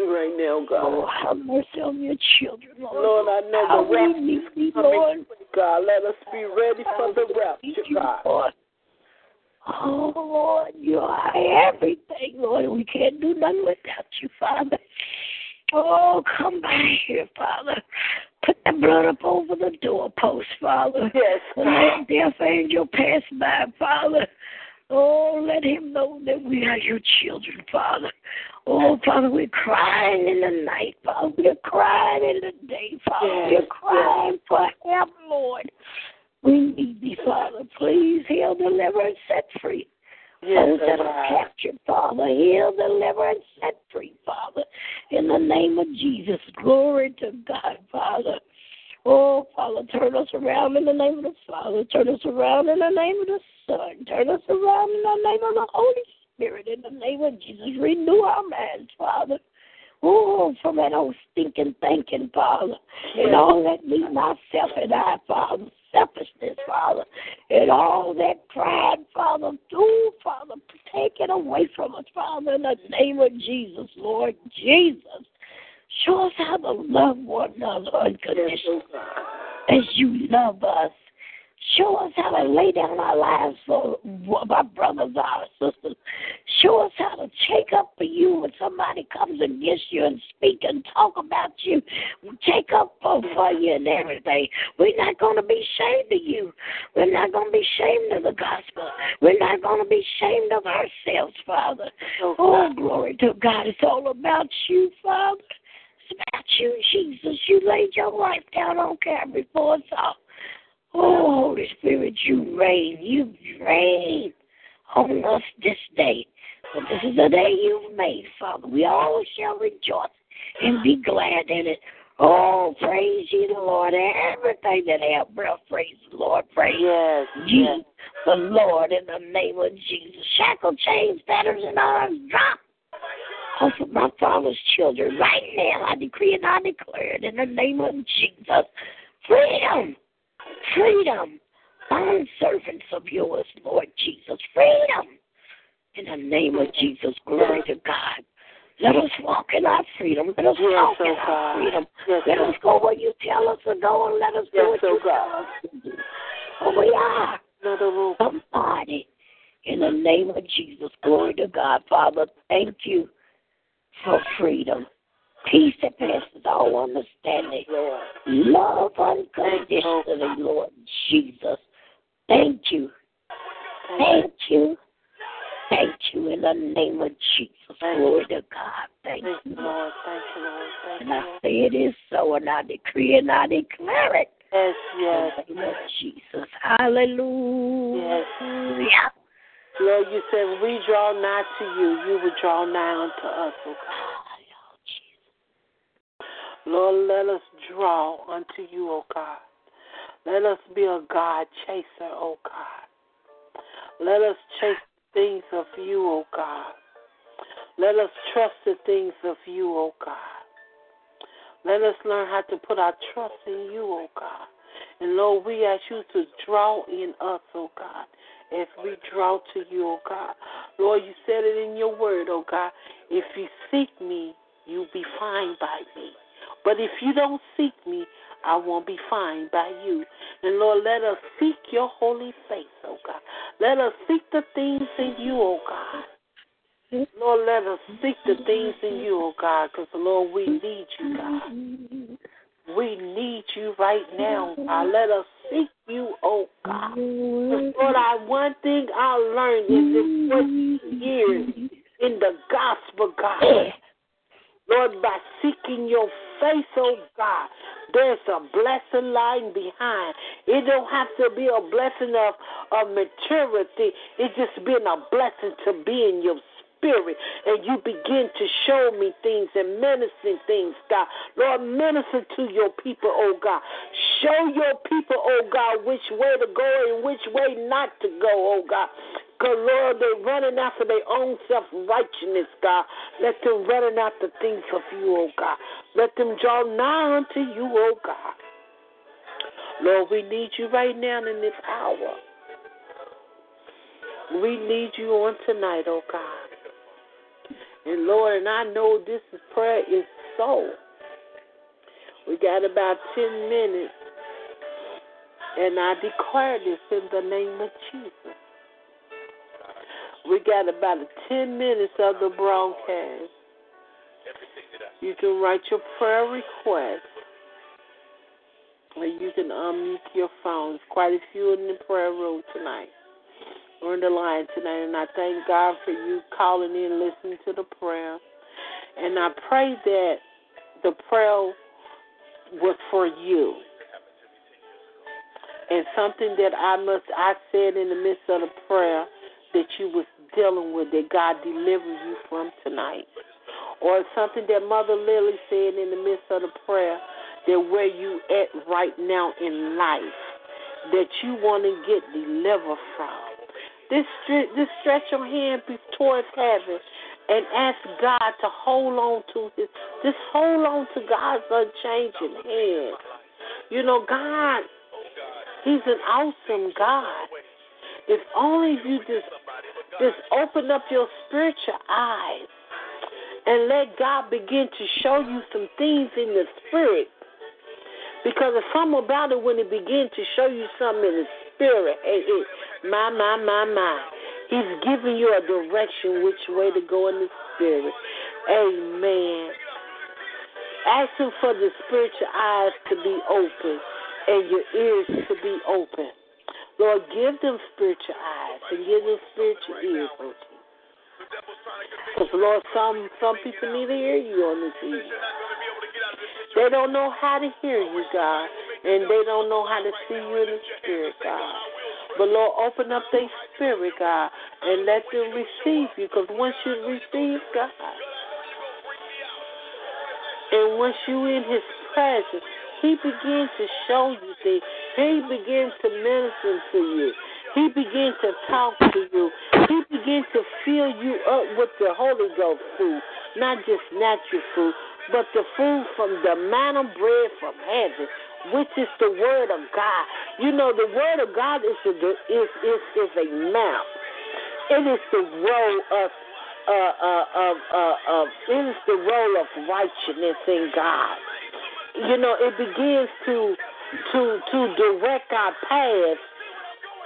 Right now, God. Oh, have mercy on your children, Lord. Lord, I know How the rapture is coming Lord. God. Let us be ready for the rapture, God. Lord. Oh, Lord, you are everything, Lord. We can't do nothing without you, Father. Oh, come by here, Father. Put the blood up over the doorpost, Father. Yes, that deaf angel pass by, Father. Oh, let him know that we are your children, Father. Oh, Father, we're crying in the night, Father. We're crying in the day, Father. We're crying for help, Lord. We need thee, Father. Please heal, deliver, and set free. Yes, Those that are captured, Father, heal, deliver, and set free, Father. In the name of Jesus, glory to God, Father. Oh, Father, turn us around in the name of the Father. Turn us around in the name of the Son. Turn us around in the name of the Holy Spirit. In the name of Jesus, renew our minds, Father. Oh, from that old stinking thinking, Father, and all that me, myself, and I, Father, selfishness, Father, and all that pride, Father, do, Father, take it away from us, Father, in the name of Jesus, Lord Jesus. Show us how to love one another unconditionally as you love us. Show us how to lay down our lives for our brothers, our sisters. Show us how to take up for you when somebody comes against you and speak and talk about you. Take up for, for you and everything. We're not going to be ashamed of you. We're not going to be ashamed of the gospel. We're not going to be ashamed of ourselves, Father. Oh, glory to God. It's all about you, Father. It's about you, Jesus. You laid your life down on Calvary for us all. Oh, Holy Spirit, you reign. You reign on us this day. For this is the day you've made, Father. We all shall rejoice and be glad in it. Oh, praise ye the Lord. Everything that have breath, praise the Lord. Praise Yes, ye yes. the Lord in the name of Jesus. Shackle, chains, fetters, and arms drop off of my father's children right now. I decree and I declare it in the name of Jesus. Freedom, freedom, bond servants of yours, Lord Jesus. Freedom in the name of Jesus. Glory to God. Let us walk in our freedom. Let us Yes, walk oh in our freedom. Yes, Let oh us go where you tell us to go and let us do Yes, what oh you God. tell us to do. We are somebody in the name of Jesus. Glory to God, Father. Thank you for freedom. Peace that passes all understanding. Love unconditionally, Lord Jesus. Thank you. Thank you. Thank you in the name of Jesus. Thank Glory to God. Thank Thank you. Lord. Thank you, Lord. Thank And I say it is so, and I decree and I declare it. Yes, yes. In the name of Jesus. Hallelujah. Lord, you said we draw nigh to you, you would draw nigh unto us, oh God. Lord, let us draw unto you, O God. Let us be a God chaser, O God. Let us chase things of you, O God. Let us trust the things of you, O God. Let us learn how to put our trust in you, O God. And Lord, we ask you to draw in us, O God, as we draw to you, O God. Lord, you said it in your word, O God. If you seek me, you'll be found by me. But if you don't seek me, I won't be found by you. And Lord, let us seek your holy face, oh God. Let us seek the things in you, oh God. Lord, let us seek the things in you, oh God, because Lord, we need you, God. We need you right now, God. Let us seek you, oh God. 'Cause, Lord, I one thing I learned in this 14 years in the gospel, God. Lord, by seeking your face, oh God, there's a blessing lying behind. It don't have to be a blessing of, of maturity. It's just being a blessing to be in your spirit. And you begin to show me things and minister things, God. Lord, minister to your people, oh God. Show your people, oh God, which way to go and which way not to go, oh God. Because, Lord, they're running after their own self righteousness, God. Let them running after things of you, oh God. Let them draw nigh unto you, oh God. Lord, we need you right now in this hour. We need you on tonight, oh God. And Lord, and I know this is prayer is so. We got about 10 minutes. And I declare this in the name of Jesus. We got about 10 minutes of the broadcast. You can write your prayer request. Or you can unmute your phones. Quite a few in the prayer room tonight. Or in the line tonight. And I thank God for you calling in, listening to the prayer. And I pray that the prayer was for you. And something that I must I said in the midst of the prayer that you was dealing with that God delivered you from tonight. Or something that Mother Lily said in the midst of the prayer that where you at right now in life that you want to get delivered from. This this stretch your hand towards heaven and ask God to hold on to his just hold on to God's unchanging hand. You know, God, He's an awesome God. If only you just just open up your spiritual eyes and let God begin to show you some things in the spirit. Because there's something about it when He begins to show you something in the spirit. Hey, hey, my, my, my, my. He's giving you a direction which way to go in the spirit. Amen. Ask Him for the spiritual eyes to be open and your ears to be open. Lord, give them spiritual eyes and give them spiritual ears, oh Because Lord, some some people need to hear you on this evening. They don't know how to hear you, God, and they don't know how to see you in the spirit, God. But Lord, open up their spirit, God, and let them receive you. Because once you receive God, and once you in His presence, He begins to show you things. He begins to minister to you. He begins to talk to you. He begins to fill you up with the Holy Ghost food, not just natural food, but the food from the manna bread from heaven, which is the Word of God. You know, the Word of God is a, is is is a map. It is the role of uh, uh, uh, of it is the role of righteousness in God. You know, it begins to to to direct our paths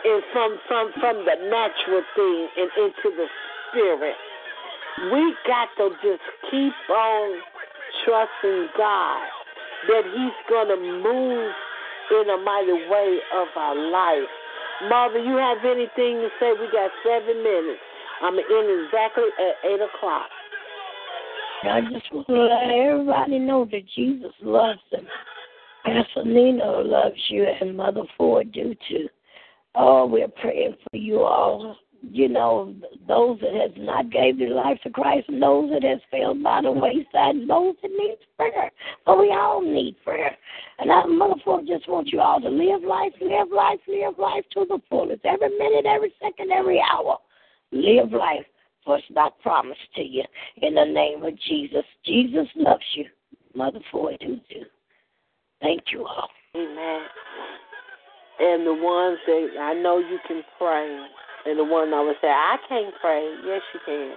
and from from from the natural thing and into the spirit. We got to just keep on trusting God that He's gonna move in a mighty way of our life. Mother, you have anything to say? We got seven minutes. I'm in exactly at eight o'clock. I just want to let everybody know that Jesus loves them. Pastor Nina loves you, and Mother Ford do too. Oh, we're praying for you all. You know, those that has not gave their life to Christ, and those that has failed by the wayside, and those that need prayer. But we all need prayer. And I, Mother Ford, just want you all to live life, live life, live life to the fullest. Every minute, every second, every hour. Live life, for it's not promised to you. In the name of Jesus. Jesus loves you. Mother Ford do too. Thank you all. Amen. And the ones that I know you can pray, and the one I would say, I can't pray. Yes, you can.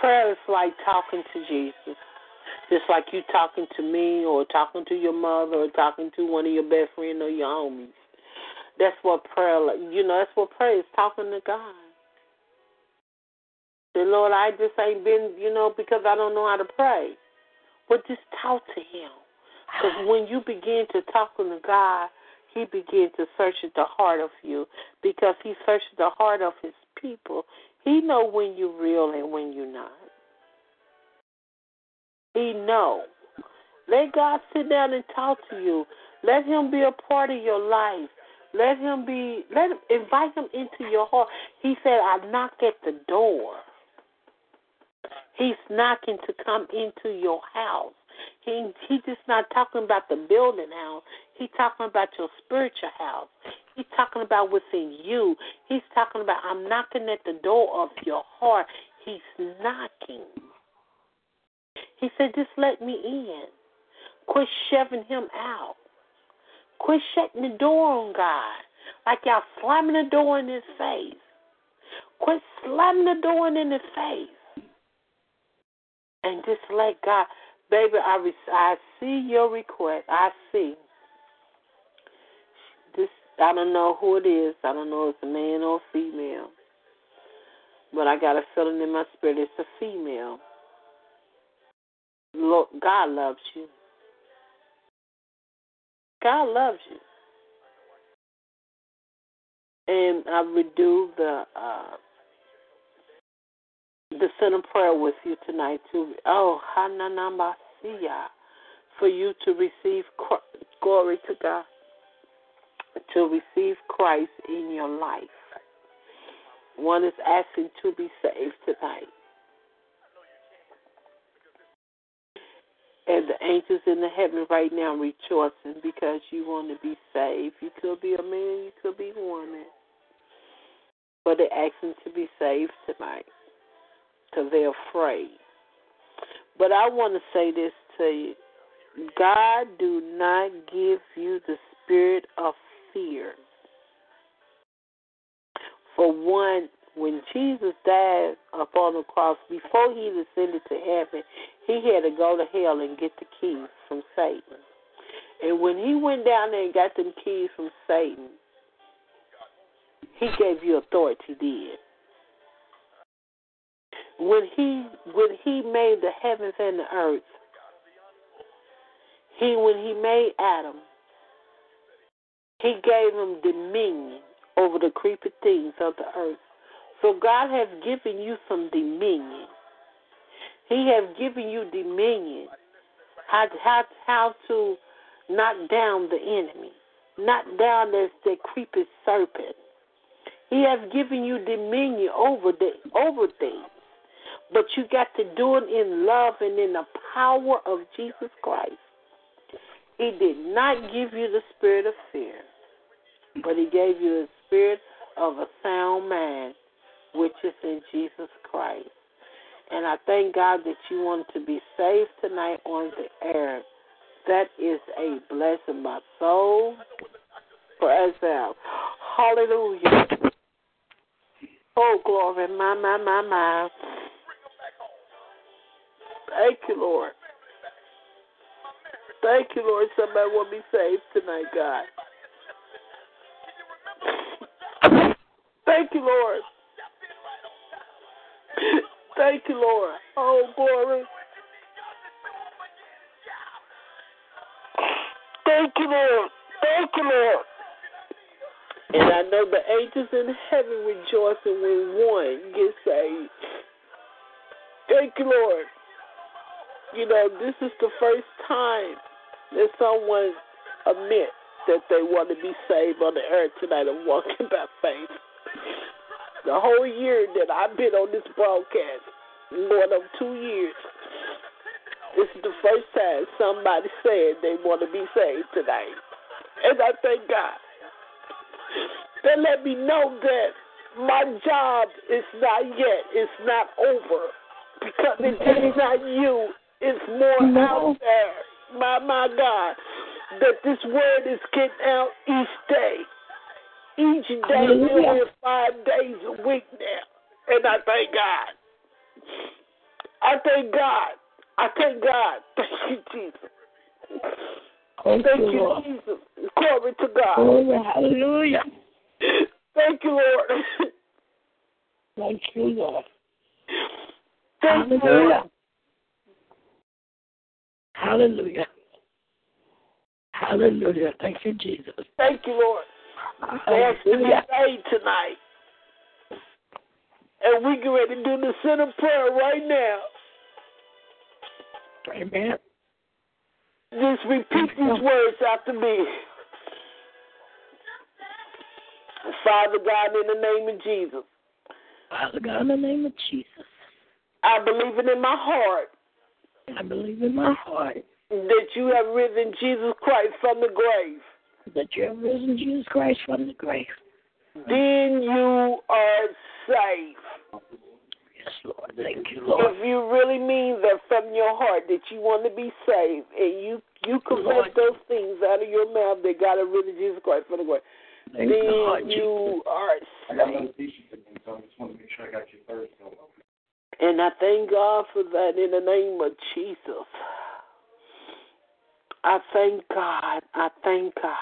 Prayer is like talking to Jesus. Just like you talking to me or talking to your mother or talking to one of your best friends or your homies. That's what prayer, you know, that's what prayer is, talking to God. The Lord, I just ain't been, you know, because I don't know how to pray. But just talk to Him. Because when you begin to talk to God, He begins to search at the heart of you because He searches the heart of His people. He know when you're real and when you're not. He know. Let God sit down and talk to you. Let Him be a part of your life. Let Him be. Let him invite Him into your heart. He said, "I knock at the door." He's knocking to come into your house. He he's just not talking about the building house. He's talking about your spiritual house. He's talking about what's in you. He's talking about I'm knocking at the door of your heart. He's knocking. He said, just let me in. Quit shoving him out. Quit shutting the door on God. Like y'all slamming the door in his face. Quit slamming the door in his face. And just let God, baby, I, re- I see your request. I see. This, I don't know who it is. I don't know if it's a man or a female. But I got a feeling in my spirit it's a female. Lord, God loves you. God loves you. And I would do the uh, the sinner prayer with you tonight to oh hananamasiya for you to receive glory to God to receive Christ in your life. One is asking to be saved tonight. And the angels in the heaven right now rejoicing because you want to be saved. You could be a man, you could be a woman. But they're asking to be saved tonight because they're afraid. But I want to say this to you God do not give you the spirit of fear. For one, when Jesus died upon the cross, before he ascended to heaven, he had to go to hell and get the keys from Satan. And when he went down there and got them keys from Satan, he gave you authority then. When he when he made the heavens and the earth, he when he made Adam, he gave him dominion over the creepy things of the earth. So God has given you some dominion. He has given you dominion. How how how to knock down the enemy, knock down the creepy serpent. He has given you dominion over the over things. But you got to do it in love and in the power of Jesus Christ. He did not give you the spirit of fear, but he gave you the spirit of a sound mind, which is in Jesus Christ. And I thank God that you want to be saved tonight on the air. That is a blessing, my soul. Praise God. Hallelujah. Oh, glory. My, my, my, my. Thank you, Lord. Thank you, Lord. Somebody will be saved tonight, God. Thank you, Lord. Thank you, Lord. Oh, glory. Thank you, Lord. Thank you, Lord. And I know the angels in heaven rejoicing when one gets saved. Thank you, Lord. You know, this is the first time that someone admit that they want to be saved on the earth tonight and walking by faith. The whole year that I've been on this broadcast, more than two years, this is the first time somebody said they want to be saved tonight. And I thank God. They let me know that my job is not yet, it's not over. Because it is not you, it's more No. out there. My my God. That this word is getting out each day. Each day Hallelujah. five days a week now. And I thank God. I thank God. I thank God. Thank you, Jesus. Thank Thank you, Lord. Jesus. Glory to God. Glory, hallelujah. Thank you, Lord. Thank you, Lord. Thank you, Lord. Hallelujah. Hallelujah. Hallelujah. Thank you, Jesus. Thank you, Lord. They asked to be saved tonight. And we get ready to do the sinner prayer right now. Amen. Just repeat these words after me. Father God, in the name of Jesus, Father God, in the name of Jesus, I believe it in my heart I believe in my heart that you have risen Jesus Christ from the grave. that you have risen Jesus Christ from the grave. Then you are safe. Yes, Lord. Thank you, Lord. If you really mean that from your heart that you want to be saved and you you confess Lord. those things out of your mouth that God has risen Jesus Christ from the grave, Thank you, Lord then Jesus. you are saved. And I thank God for that in the name of Jesus. I thank God. I thank God.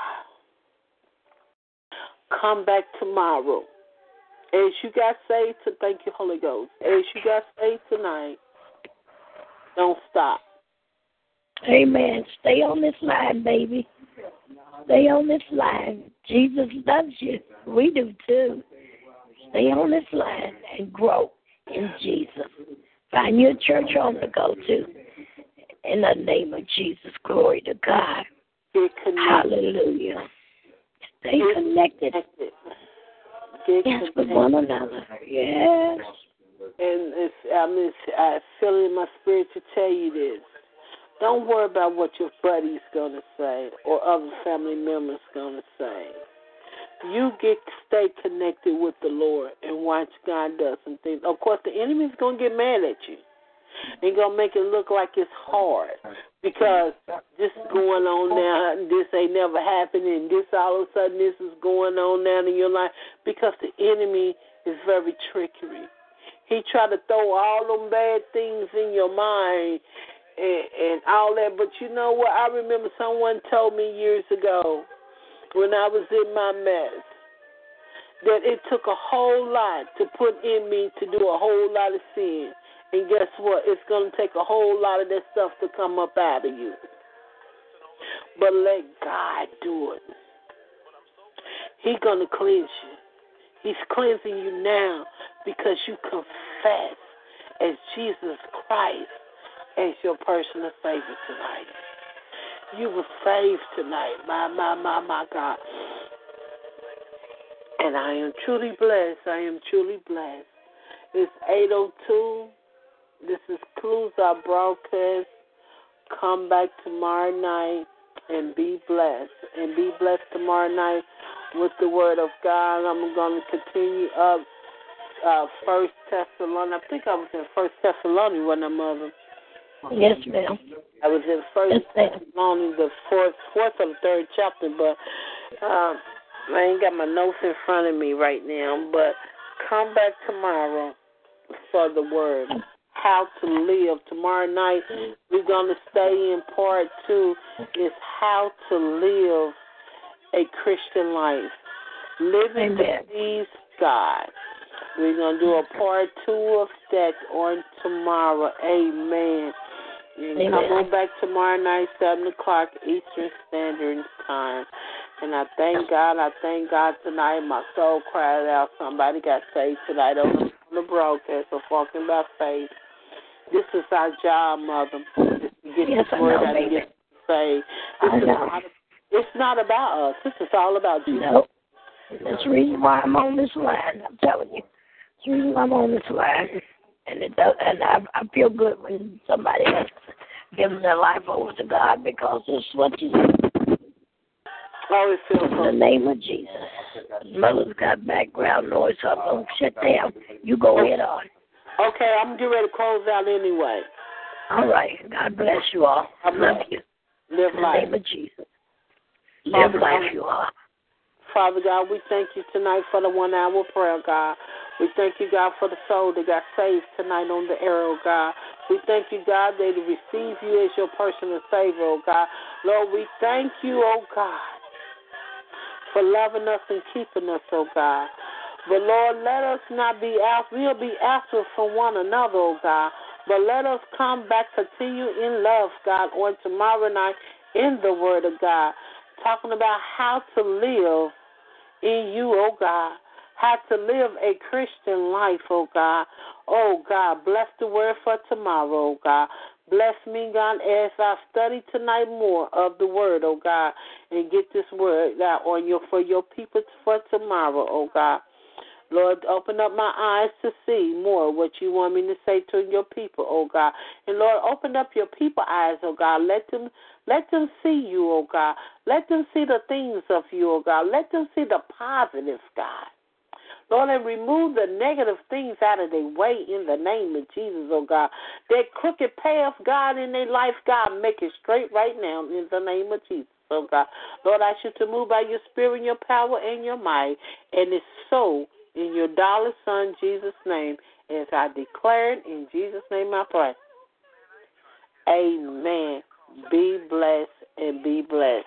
Come back tomorrow. As you got saved, to thank you, Holy Ghost. As you got saved tonight, don't stop. Amen. Stay on this line, baby. Stay on this line. Jesus loves you. We do too. Stay on this line and grow in Jesus. Find your church home to go to. In the name of Jesus, glory to God. Hallelujah. Stay connected. connected. Yes, with one another. Yes. And it's, I'm just, I feel in my spirit to tell you this. Don't worry about what your buddy's gonna say or other family members gonna say. You get to stay connected with the Lord and watch God does some things. Of course, the enemy's gonna get mad at you and gonna make it look like it's hard because this is going on now. and This ain't never happened, and this all of a sudden this is going on now in your life because the enemy is very trickery. He try to throw all them bad things in your mind and, and all that. But you know what? I remember someone told me years ago when I was in my mess that it took a whole lot to put in me to do a whole lot of sin. And guess what? It's going to take a whole lot of that stuff to come up out of you. But let God do it. He's going to cleanse you. He's cleansing you now because you confess as Jesus Christ as your personal Savior tonight. You were saved tonight. My, my, my, my God. And I am truly blessed. I am truly blessed. It's 8.02. This is Clues Our Broadcast. Come back tomorrow night and be blessed. And be blessed tomorrow night with the Word of God. I'm going to continue up uh, First Thessalonians. I think I was in First Thessalonians when I'm mother. Yes, ma'am. I was in First Yes, ma'am. Thessalonians, the fourth, fourth or the third chapter, but um, I ain't got my notes in front of me right now. But come back tomorrow for the word. How to live. Tomorrow night we're gonna stay in part two. Is how to live a Christian life, living Amen. to please God. We're gonna do a part two of that on tomorrow. Amen. Amen. come on back tomorrow night, seven o'clock Eastern Standard Time. And I thank God, I thank God tonight. My soul cried out. Somebody got saved tonight on the, broadcast of Walking by Faith. This is our job, Mother. Is to get Yes, this I word know, out and get saved. I This is know. not, it's not about us. This is all about you. No. That's the reason why I'm on this line. I'm telling you. That's the reason why I'm on this line. And it does, and I, I feel good when somebody has given their life over to God because it's what you do. Always feel In the name of Jesus. Mother's got background noise, so I'm to shut down. You go ahead on. Okay, I'm getting ready to close out anyway. All right. God bless you all. I love you. Live In the name of Jesus. Live life, you all. Father God, we thank you tonight for the one hour prayer, God. We thank you, God, for the soul that got saved tonight on the air, oh God. We thank you, God, that they receive you as your personal Savior, oh God. Lord, we thank you, oh God, for loving us and keeping us, oh God. But Lord, let us not be out. We'll be absent from one another, oh God. But let us come back, continue in love, God, on tomorrow night in the Word of God, talking about how to live in you, oh God. How to live a Christian life, oh God. Oh God, bless the word for tomorrow, oh God. Bless me, God, as I study tonight more of the word, oh God, and get this word out on your for your people for tomorrow, oh God. Lord, open up my eyes to see more what you want me to say to your people, oh God. And Lord, open up your people eyes, oh God. Let them let them see you, oh God. Let them see the things of you, oh God. Let them see the positives, God. Lord, and remove the negative things out of their way in the name of Jesus, oh God. That crooked path, God, in their life, God, make it straight right now in the name of Jesus, oh God. Lord, I you to move by your spirit and your power and your might. And it's so in your darling Son, Jesus' name. As I declare it, in Jesus' name I pray. Amen. Be blessed and be blessed.